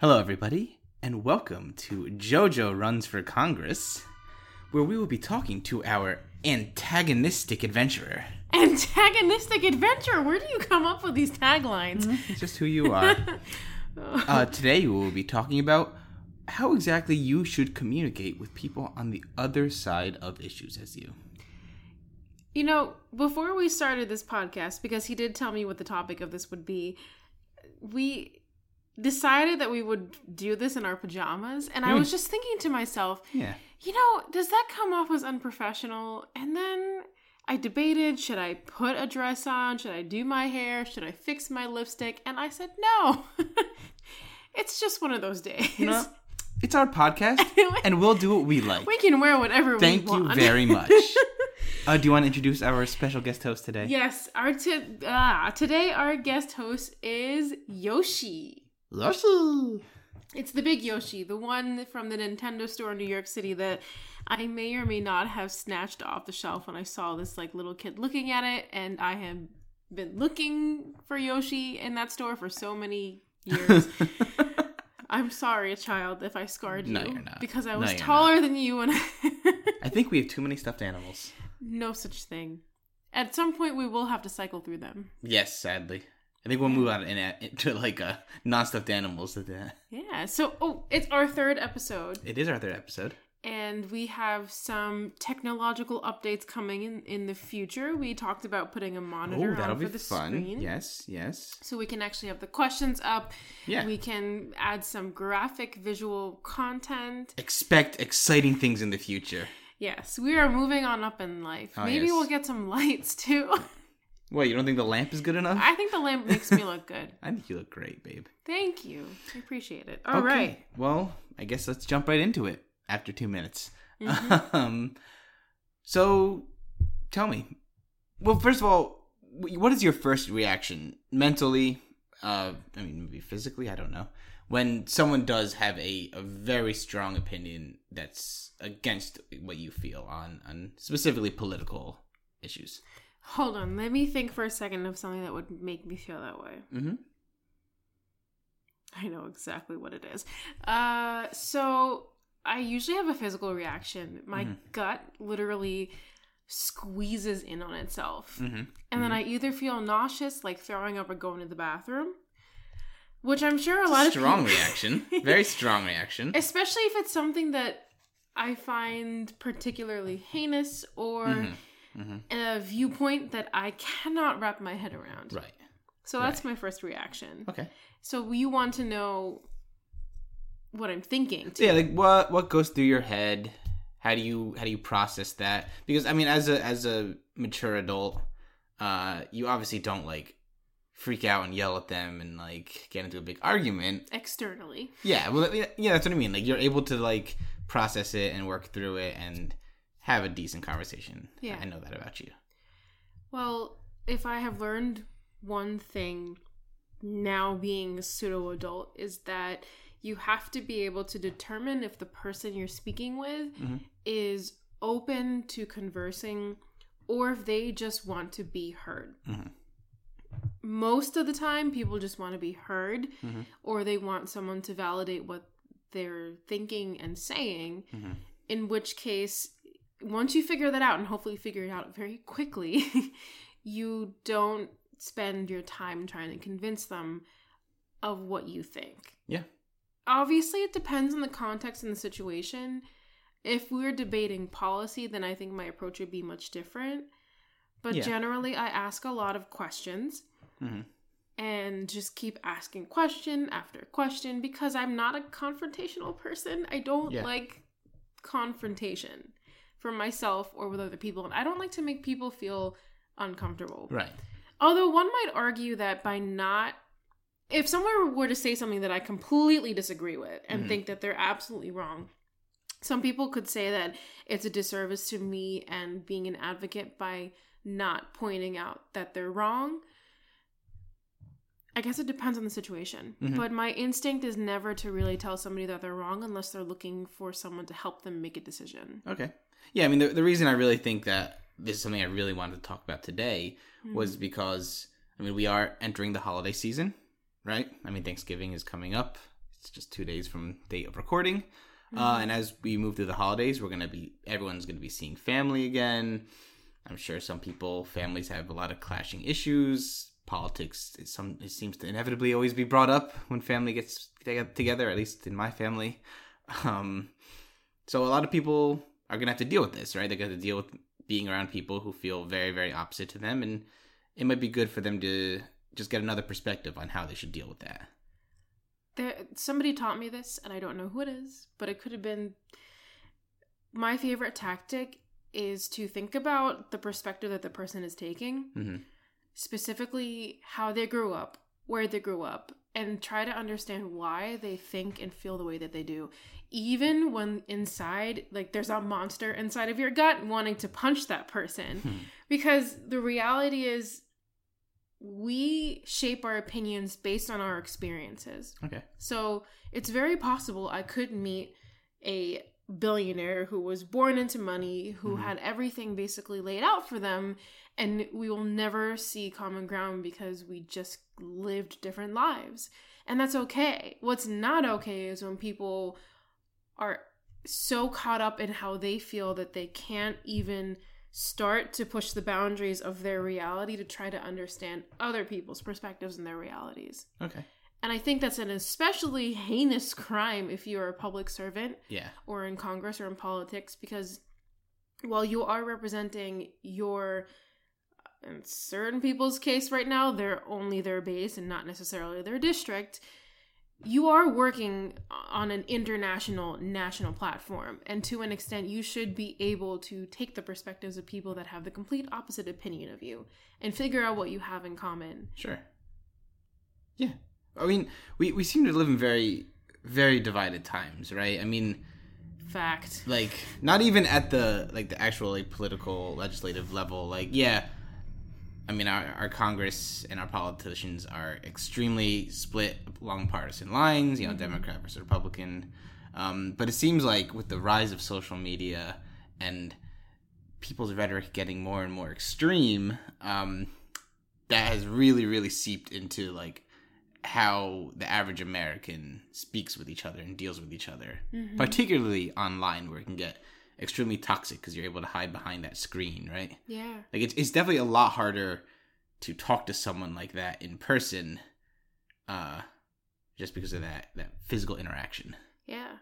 Hello, everybody, and welcome to JoJo Runs for Congress, where we will be talking to our antagonistic adventurer. Antagonistic adventurer? Where do you come up with these taglines? It's just who you are. uh, today, we will be talking about how exactly you should communicate with people on the other side of issues as you. You know, before we started this podcast, because he did tell me what the topic of this would be, we decided that we would do this in our pajamas. And I was just thinking to myself, Yeah. you know, does that come off as unprofessional? And then I debated should I put a dress on? Should I do my hair? Should I fix my lipstick? And I said, no. it's just one of those days. No, it's our podcast, and we'll do what we like. We can wear whatever we want. Thank you very much. Uh, do you want to introduce our special guest host today? yes, our t- ah, today our guest host is Yoshi. Yoshi. It's the big Yoshi, the one from the Nintendo store in New York City that I may or may not have snatched off the shelf when I saw this like little kid looking at it, and I have been looking for Yoshi in that store for so many years. I'm sorry, child, if I scarred you No, you're not. because I was you're taller than you and I think we have too many stuffed animals. no such thing. At some point, we will have to cycle through them. Yes, sadly. I think we'll move on in, into like uh, non-stuffed animals. That Yeah. So, oh, it's our third episode, it is our third episode. and we have some technological updates coming in in the future. We talked about putting a monitor Oh, that'll on be for the fun. screen, Yes, yes. so we can actually have the questions up. Yeah. We can add some graphic visual content. Expect exciting things in the future. Yes, we are moving on up in life. Oh, Maybe yes. we'll get some lights too. What? You don't think the lamp is good enough? I think the lamp makes me look good. I think you look great, babe. Thank you. I appreciate it. All right. Okay, Well, I guess let's jump right into it after two minutes. Mm-hmm. Um, so, tell me. Well, first of all, what is your first reaction mentally? Uh, I mean, maybe physically. I don't know. When someone does have a, a very strong opinion that's against what you feel on on specifically political issues. Hold on, let me think for a second of something that would make me feel that way. Mm-hmm. I know exactly what it is. Uh, so I usually have a physical reaction. My Mm-hmm. gut literally squeezes in on itself, Mm-hmm. and then I either feel nauseous, like throwing up, or going to the bathroom. Which I'm sure a lot of Strong people- reaction. Very strong reaction. especially if it's something that I find particularly heinous or Mm-hmm. a viewpoint that I cannot wrap my head around. Right. So that's my first reaction. Okay. So you want to know what I'm thinking. So yeah, like what what goes through your head? How do you how do you process that? Because I mean, as a as a mature adult, uh, you obviously don't like freak out and yell at them and like get into a big argument. externally. Yeah, well, yeah, that's what I mean. Like you're able to like process it and work through it and have a decent conversation. Yeah. I know that about you. Well, if I have learned one thing now being a pseudo adult is that you have to be able to determine if the person you're speaking with Mhm. is open to conversing or if they just want to be heard. Mhm. Most of the time, people just want to be heard Mhm. or they want someone to validate what they're thinking and saying. Mhm. In which case, once you figure that out, and hopefully figure it out very quickly, you don't spend your time trying to convince them of what you think. Yeah. Obviously, it depends on the context and the situation. If we're debating policy, then I think my approach would be much different. But Yeah. generally, I ask a lot of questions Mhm. and just keep asking question after question because I'm not a confrontational person. I don't Yeah. like confrontation for myself or with other people. And I don't like to make people feel uncomfortable. Right. Although one might argue that by not if someone were to say something that I completely disagree with and Mhm. think that they're absolutely wrong, some people could say that it's a disservice to me and being an advocate by not pointing out that they're wrong. I guess it depends on the situation. Mhm. But my instinct is never to really tell somebody that they're wrong unless they're looking for someone to help them make a decision. Okay. Yeah, I mean, the, the reason I really think that this is something I really wanted to talk about today was because, I mean, we are entering the holiday season, right? I mean, Thanksgiving is coming up. It's just two days from date of recording. Mm-hmm. Uh, and as we move through the holidays, we're gonna be everyone's gonna be seeing family again. I'm sure some people, families have a lot of clashing issues. Politics, is some it seems to inevitably always be brought up when family gets to- together. At least in my family, um, so a lot of people are gonna have to deal with this, right? They're gonna deal with being around people who feel very, very opposite to them, and it might be good for them to just get another perspective on how they should deal with that. There, somebody taught me this, and I don't know who it is, but it could have been. My favorite tactic is to think about the perspective that the person is taking, hmm specifically how they grew up, where they grew up, and try to understand why they think and feel the way that they do. Even when inside, like there's a monster inside of your gut wanting to punch that person. Hmm. Because the reality is, we shape our opinions based on our experiences. Okay. So it's very possible I could meet a billionaire who was born into money, who Mhm. had everything basically laid out for them, and we will never see common ground because we just lived different lives. And that's okay. What's not okay is when people are so caught up in how they feel that they can't even start to push the boundaries of their reality to try to understand other people's perspectives and their realities. Okay. And I think that's an especially heinous crime if you're a public servant Yeah. or in Congress or in politics because while you are representing your uh, in certain people's case right now, they're only their base and not necessarily their district. You are working on an international, national platform, and to an extent, you should be able to take the perspectives of people that have the complete opposite opinion of you and figure out what you have in common. Sure. Yeah. I mean, we, we seem to live in very, very divided times, right? I mean, Fact. like not even at the like the actual like political legislative level like yeah i mean our, our congress and our politicians are extremely split along partisan lines you know democrat versus republican um, but it seems like with the rise of social media and people's rhetoric getting more and more extreme um, that has really really seeped into like how the average american speaks with each other and deals with each other Mm-hmm. particularly online where it can get extremely toxic because you're able to hide behind that screen right Yeah. like it's, it's definitely a lot harder to talk to someone like that in person uh just because of that that physical interaction Yeah.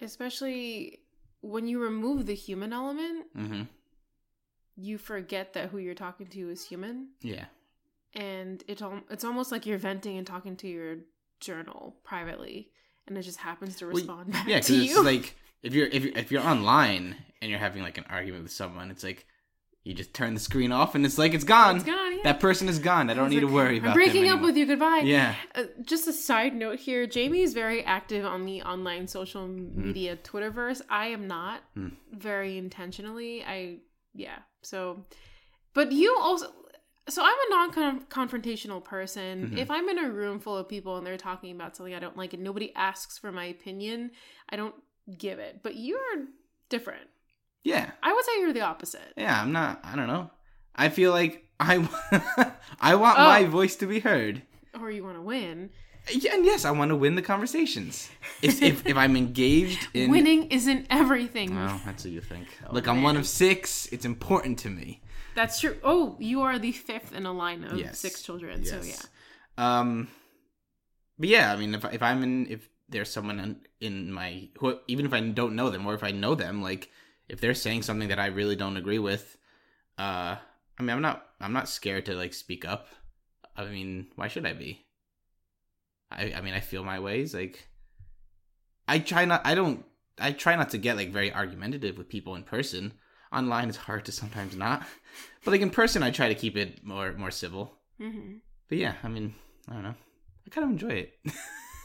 Especially when you remove the human element, mm-hmm you forget that who you're talking to is human, yeah and it it's almost like you're venting and talking to your journal privately, and it just happens to Well, respond back yeah to you. like if you're if you're if you're online and you're having like an argument with someone it's like you just turn the screen off and it's like it's gone, it's gone. Yeah. that person is gone i don't It's need to worry about I'm breaking up with you. Goodbye. yeah Uh, just a side note here Jamie is very active on the online social media Twitterverse. I am not Hmm. very intentionally. I, yeah. So, but you also, so I'm a non confrontational person. Mhm. If I'm in a room full of people and they're talking about something I don't like and nobody asks for my opinion, I don't give it. But you're different. yeah I would say you're the opposite. yeah i'm not i don't know i feel like i i want Oh. my voice to be heard Or you want to win. Yeah, and yes, I want to win the conversations. If if, if I'm engaged in Winning isn't everything. well, that's what you think. Oh, Look, I'm one of six. It's important to me. That's true. Oh, you are the fifth in a line of Yes. six children. So yeah. Um, but yeah, I mean, if if I'm in, if there's someone in, in my who, even if I don't know them, or if I know them, like if they're saying something that I really don't agree with, uh, I mean, I'm not I'm not scared to like speak up. I mean, why should I be? I I mean, I feel my ways. Like, I try not. I don't. I try not to get like very argumentative with people in person. Online, it's hard to sometimes not, but like in person, I try to keep it more more civil. hmm But yeah, I mean, I don't know. I kind of enjoy it.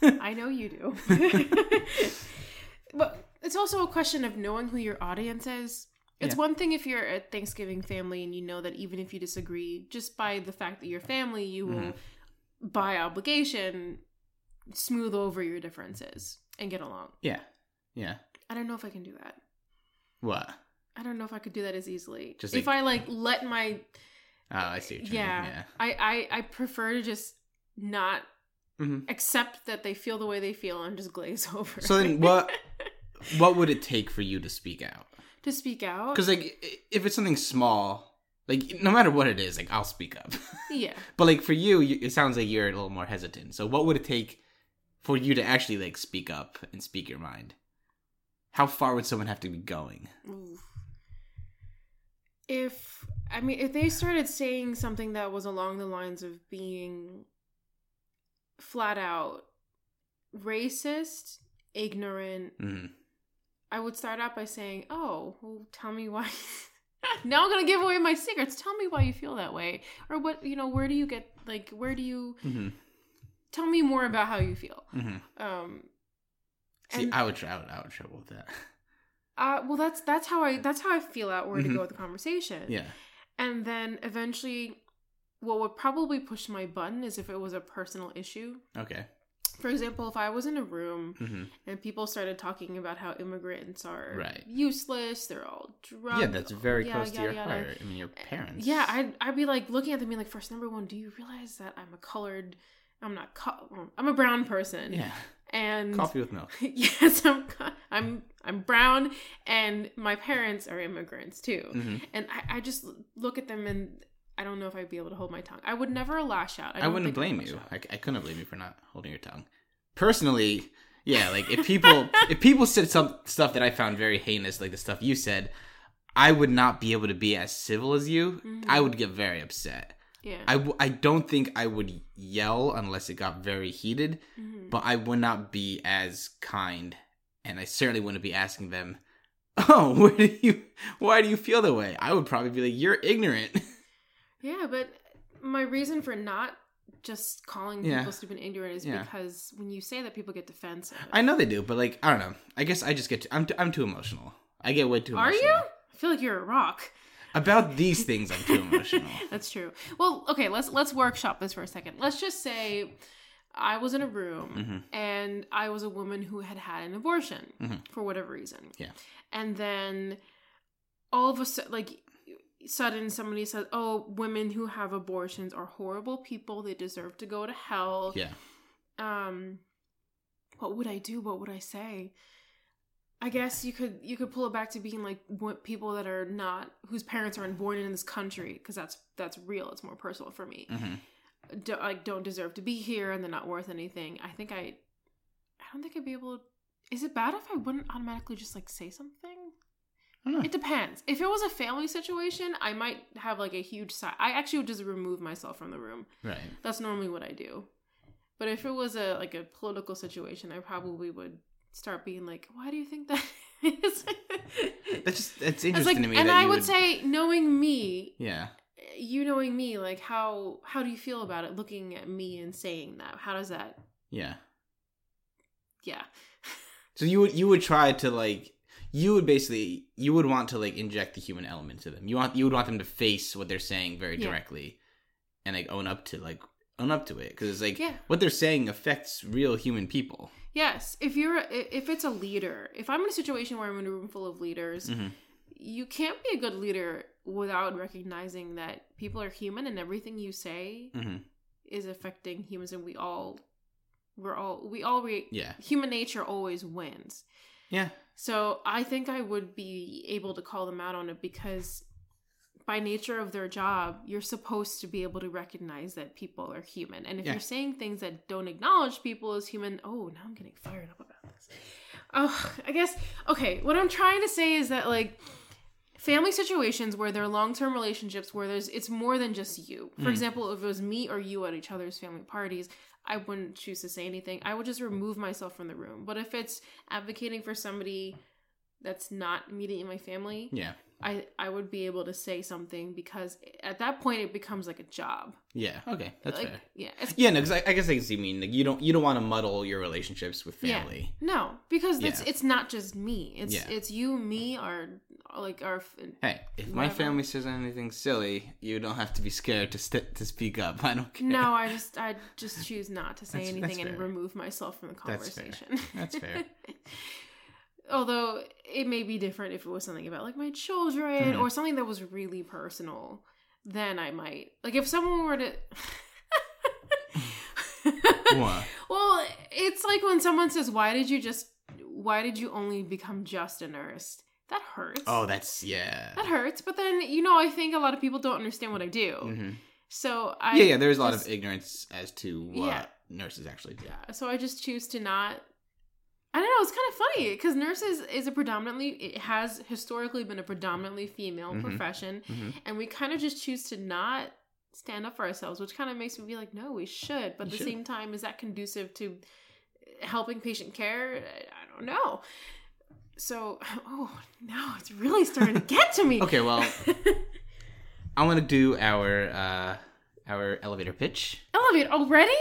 I know you do. but it's also a question of knowing who your audience is. It's Yeah. one thing if you're a Thanksgiving family and you know that even if you disagree, just by the fact that you're family, you will, Mm-hmm. by obligation, smooth over your differences and get along. yeah, yeah. I don't know if I can do that. What? I don't know if I could do that as easily. Just if like- I like let my Oh, I see. Yeah, Yeah. I, I I prefer to just not hmm accept that they feel the way they feel and just glaze over. So then, what what would it take for you to speak out? to speak out? Because like, if it's something small, like no matter what it is, like I'll speak up. yeah. but like for you, it sounds like you're a little more hesitant. So what would it take for you to actually like speak up and speak your mind? How far would someone have to be going? Oof. If I mean, if they started saying something that was along the lines of being flat out racist, ignorant, hmm I would start out by saying, "Oh, well, tell me why." now I'm gonna give away my secrets. Tell me why you feel that way, or what you know. Where do you get like? Where do you hmm tell me more about how you feel? hmm Um, See, And- I would. I would, I would trouble with that. uh, well, that's that's how I that's how I feel out where to Mhm. go with the conversation. Yeah. And then eventually, what would probably push my button is if it was a personal issue. Okay. For example, if I was in a room hmm and people started talking about how immigrants are Right. useless, they're all drunk. yeah, that's very yeah, close to yada, your yada. heart. I mean, your parents. Yeah, I'd, I'd be like looking at them being like, first, number one, do you realize that I'm a colored, I'm not, co- I'm a brown person. Yeah. And Coffee with milk. yes, I'm, co- I'm, I'm brown and my parents are immigrants too. hmm And I, I just look at them and I don't know if I'd be able to hold my tongue. I would never lash out. I, don't wouldn't blame you. I, I couldn't blame you for not holding your tongue. Personally, yeah, like if people if people said some stuff that I found very heinous, like the stuff you said, I would not be able to be as civil as you. Mhm. I would get very upset. Yeah. I, w- I don't think I would yell unless it got very heated, Mhm. but I would not be as kind, and I certainly wouldn't be asking them, "Oh, where do you? Why do you feel that way?" I would probably be like, "You're ignorant." Yeah, but my reason for not just calling Yeah. people stupid and ignorant is Yeah. because when you say that, people get defensive. I know they do, but like I don't know. I guess I just get too, I'm t- I'm too emotional. I get way too Are emotional. you? I feel like you're a rock. About these things, I'm too emotional. That's true. Well, okay, let's let's workshop this for a second. Let's just say I was in a room hmm and I was a woman who had had an abortion Mhm. for whatever reason. Yeah. And then all of a sudden, like sudden, somebody says "Oh, women who have abortions are horrible people. They deserve to go to hell." Yeah. um what would i do what would i say i guess you could you could pull it back to being like what people that are not whose parents aren't born in this country because that's that's real it's more personal for me hmm do, like don't deserve to be here and they're not worth anything i think i i don't think i'd be able to is it bad if i wouldn't automatically just like say something I don't know. it depends if it was a family situation i might have like a huge sigh. i actually would just remove myself from the room Right. that's normally what I do. But if it was a like a political situation, I probably would start being like, "Why do you think that is?" That's just it's interesting like, to me. and I would, say, knowing me, yeah. you knowing me, like how how do you feel about it? Looking at me and saying that, how does that? Yeah. Yeah, So you would you would try to like you would basically you would want to like inject the human element to them. You want you would want them to face what they're saying very Yeah. directly, and like own up to like own up to it because it's like Yeah. what they're saying affects real human people. Yes. If you're if it's a leader, if I'm in a situation where I'm in a room full of leaders, hmm you can't be a good leader without recognizing that people are human and everything you say hmm is affecting humans and we all we're all we all re- Yeah. human nature always wins Yeah. so i think i would be able to call them out on it because by nature of their job you're supposed to be able to recognize that people are human and if Yeah. you're saying things that don't acknowledge people as human oh now i'm getting fired up about this oh i guess okay what i'm trying to say is that like family situations where there are long-term relationships where there's it's more than just you for Mm. example if it was me or you at each other's family parties i wouldn't choose to say anything i would just remove myself from the room but if it's advocating for somebody that's not immediately in my family Yeah. I i would be able to say something because at that point it becomes like a job Yeah. Okay. That's like fair. yeah it's Yeah. No, because I, I guess I can see. you Mean like you don't you don't want to muddle your relationships with Yeah. family. no because it's Yeah. it's not just me it's Yeah. it's you me our like our Hey, if my family says anything silly, you don't have to be scared to st- to speak up. I don't care. No, I just I just choose not to say That's- anything that's and remove myself from the That's fair. conversation. That's fair. Although it may be different if it was something about like my children Mhm. or something that was really personal, then I might like if someone were to What? well, it's like when someone says, "Why did you just? Why did you only become just a nurse?" That hurts. Oh, that's yeah. that hurts. But then you know, I think a lot of people don't understand what I do. hmm So I Yeah, yeah. There's a lot just- of ignorance as to what Yeah. nurses actually do. Yeah, so I just choose to not. I don't know. It's kind of funny because nurses is a predominantly it has historically been a predominantly female Mhm. profession, Mhm. and we kind of just choose to not stand up for ourselves, which kind of makes me be like, no, we should. But at You the should. same time, is that conducive to helping patient care? I don't know. So, oh no, it's really starting to get to me. Okay, well, I want to do our uh our elevator pitch. Elevate already?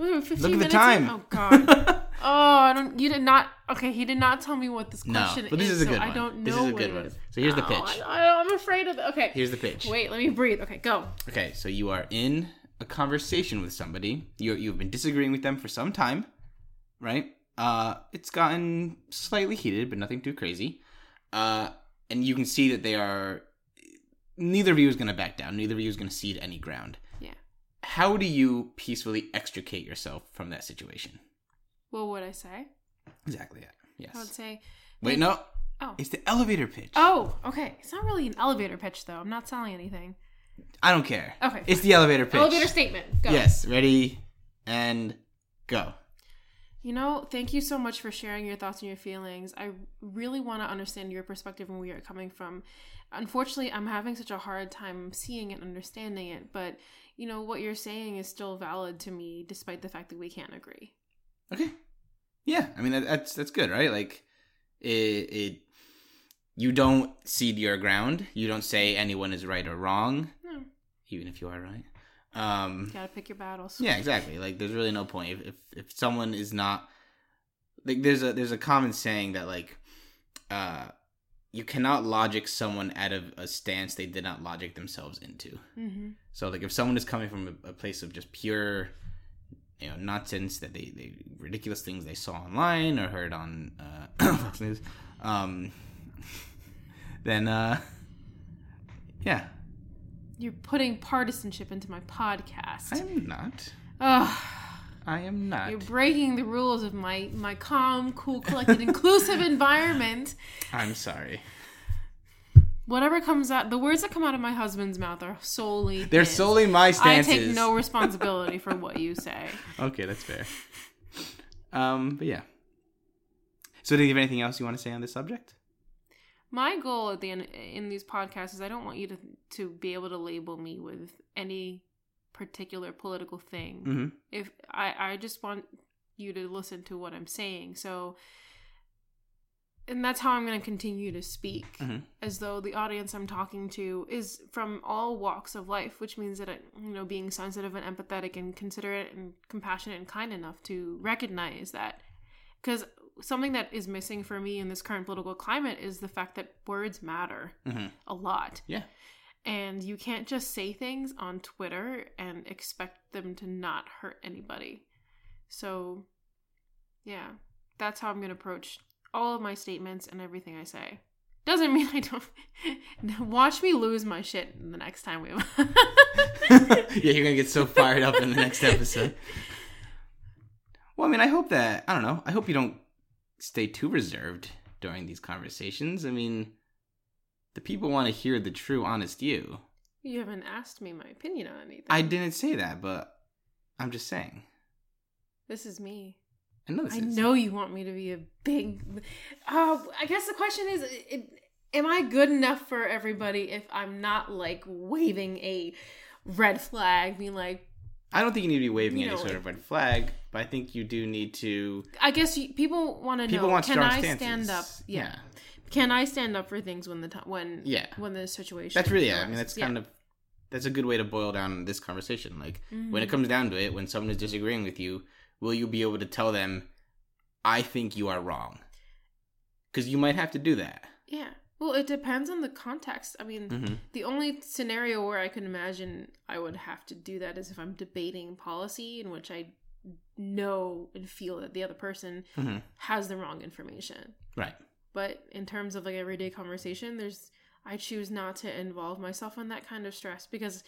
Ooh, 15 Look at the minutes time. in? Oh god. Oh, I don't. You did not. Okay, he did not tell me what this no, question but this is a so good I don't know. this is a what good it one. is. So here's the Oh, pitch. I, I'm afraid of. Okay, Here's the pitch. wait. Let me breathe. Okay, go. Okay, so you are in a conversation with somebody. You you've been disagreeing with them for some time, right? Uh, it's gotten slightly heated, but nothing too crazy. Uh, and you can see that they are. Neither of you is going to back down. Neither of you is going to cede any ground. How do you peacefully extricate yourself from that situation? Well what would I say? Exactly. Yeah. Yes. I would say. Wait, no. Oh. It's the elevator pitch. Oh, okay. It's not really an elevator pitch, though. I'm not selling anything. I don't care. Okay. It's the elevator pitch. Elevator statement. Go. Yes. Ready and go. You know, thank you so much for sharing your thoughts and your feelings. I really want to understand your perspective and where you're coming from. Unfortunately, I'm having such a hard time seeing and understanding it, but you know, what you're saying is still valid to me despite the fact that we can't agree. Okay. Yeah, I mean that, that's that's good, right? Like it, it you don't cede your ground. You don't say anyone is right or wrong, No, even if you are right. Um you gotta pick your battles. yeah, exactly. Like there's really no point if if, if someone is not like there's a there's a common saying that like uh you cannot logic someone out of a stance they did not logic themselves into. Mm-hmm. So like if someone is coming from a, a place of just pure you know nonsense that they, they ridiculous things they saw online or heard on uh, Fox News, um, then uh, yeah, You're putting partisanship into my podcast. I'm not. Ugh, I am not. you're breaking the rules of my my calm, cool, collected, inclusive environment. I'm sorry. Whatever comes out, the words that come out of my husband's mouth are solely They're his. solely my stances. I take no responsibility for what you say. Okay, that's fair. Um, but yeah. So, do you have anything else you want to say on this subject? My goal at the end in these podcasts is I don't want you to to be able to label me with any particular political thing. Mm-hmm. If I I just want you to listen to what I'm saying. So and that's how I'm going to continue to speak Mhm. as though the audience I'm talking to is from all walks of life, which means that I, you know being sensitive and empathetic and considerate and compassionate and kind enough to recognize that because something that is missing for me in this current political climate is the fact that words matter Mm-hmm. a lot. Yeah. And you can't just say things on Twitter and expect them to not hurt anybody. So, yeah, that's how I'm going to approach all of my statements and everything I say. Doesn't mean I don't watch me lose my shit the next time we yeah, you're gonna get so fired up in the next episode. Well, I mean, I hope that I don't know. I hope you don't stay too reserved during these conversations. I mean, the people want to hear the true, honest you. You haven't asked me my opinion on anything. I didn't say that, but I'm just saying. This is me. I know this I is. know you want me to be a big. Uh, I guess the question is, it, am I good enough for everybody if I'm not like waving a red flag, being like, I don't think you need to be waving You any sort like- of red flag, but I think you do need to. I guess you, people want to People know, want can strong I stances. stand up? Yeah. Can I stand up for things when the time when Yeah. when the situation? That's really, yeah. I mean, that's kind of that's a good way to boil down this conversation. Like when it Mhm. comes down to it, when someone is disagreeing with you, will you be able to tell them, "I think you are wrong"? Because you might have to do that. yeah. Well, it depends on the context. I mean, Mm-hmm. The only scenario where I can imagine I would have to do that is if I'm debating policy in which I know and feel that the other person Mm-hmm. has the wrong information. Right. But in terms of like everyday conversation, there's I choose not to involve myself in that kind of stress because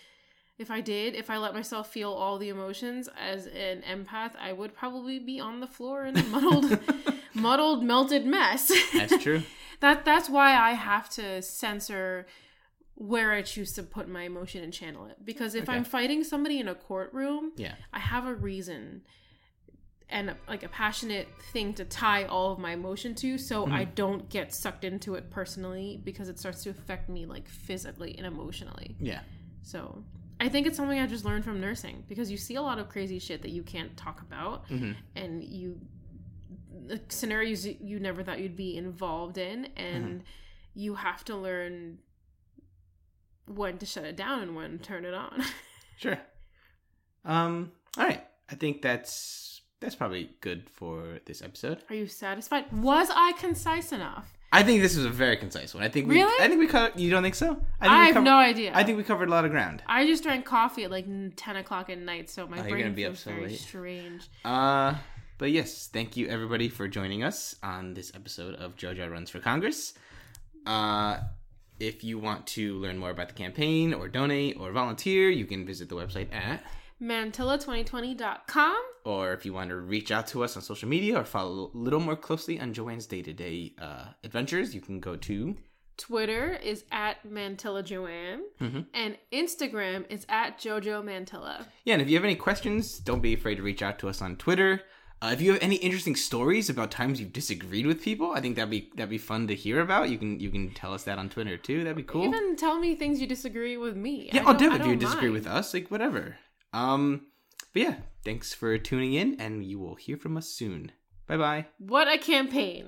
if I did, if I let myself feel all the emotions as an empath, I would probably be on the floor in a muddled, muddled, melted mess. That's true. that that's why I have to censor where I choose to put my emotion and channel it. Because if Okay. I'm fighting somebody in a courtroom, Yeah. I have a reason and like a passionate thing to tie all of my emotion to so I don't get sucked into it personally because it starts to affect me like physically and emotionally. Yeah. So I think it's something I just learned from nursing because you see a lot of crazy shit that you can't talk about hmm and you the scenarios you- you never thought you'd be involved in and you have to learn when to shut it down and when to turn it on. Sure. Um. All right. I think that's that's probably good for this episode. Are you satisfied? Was I concise enough? I think this was a very concise one. I think we. Really? I think we covered. You don't think so? I, think I, have covered- no idea. I think we covered a lot of ground. I just drank coffee at like ten o'clock at night, so my Oh, brain gonna be up feels so very late. strange. Uh. But yes, thank you everybody for joining us on this episode of JoJo Runs for Congress. Uh, if you want to learn more about the campaign or donate or volunteer, you can visit the website at Mantilla2020.com. or if you want to reach out to us on social media or follow a little more closely on Joanne's day-to-day uh, adventures, you can go to Twitter is at Mantilla Joanne, Mhm. and Instagram is at Jojo Mantilla. yeah. And if you have any questions, don't be afraid to reach out to us on Twitter. Uh, if you have any interesting stories about times you've disagreed with people, I think that'd be that'd be fun to hear about. You can you can tell us that on Twitter too. That'd be cool. Even tell me things you disagree with me. yeah, I'll do it if you don't disagree mind. with us, like whatever. Um, but yeah, thanks for tuning in, and you will hear from us soon. Bye bye. What a campaign!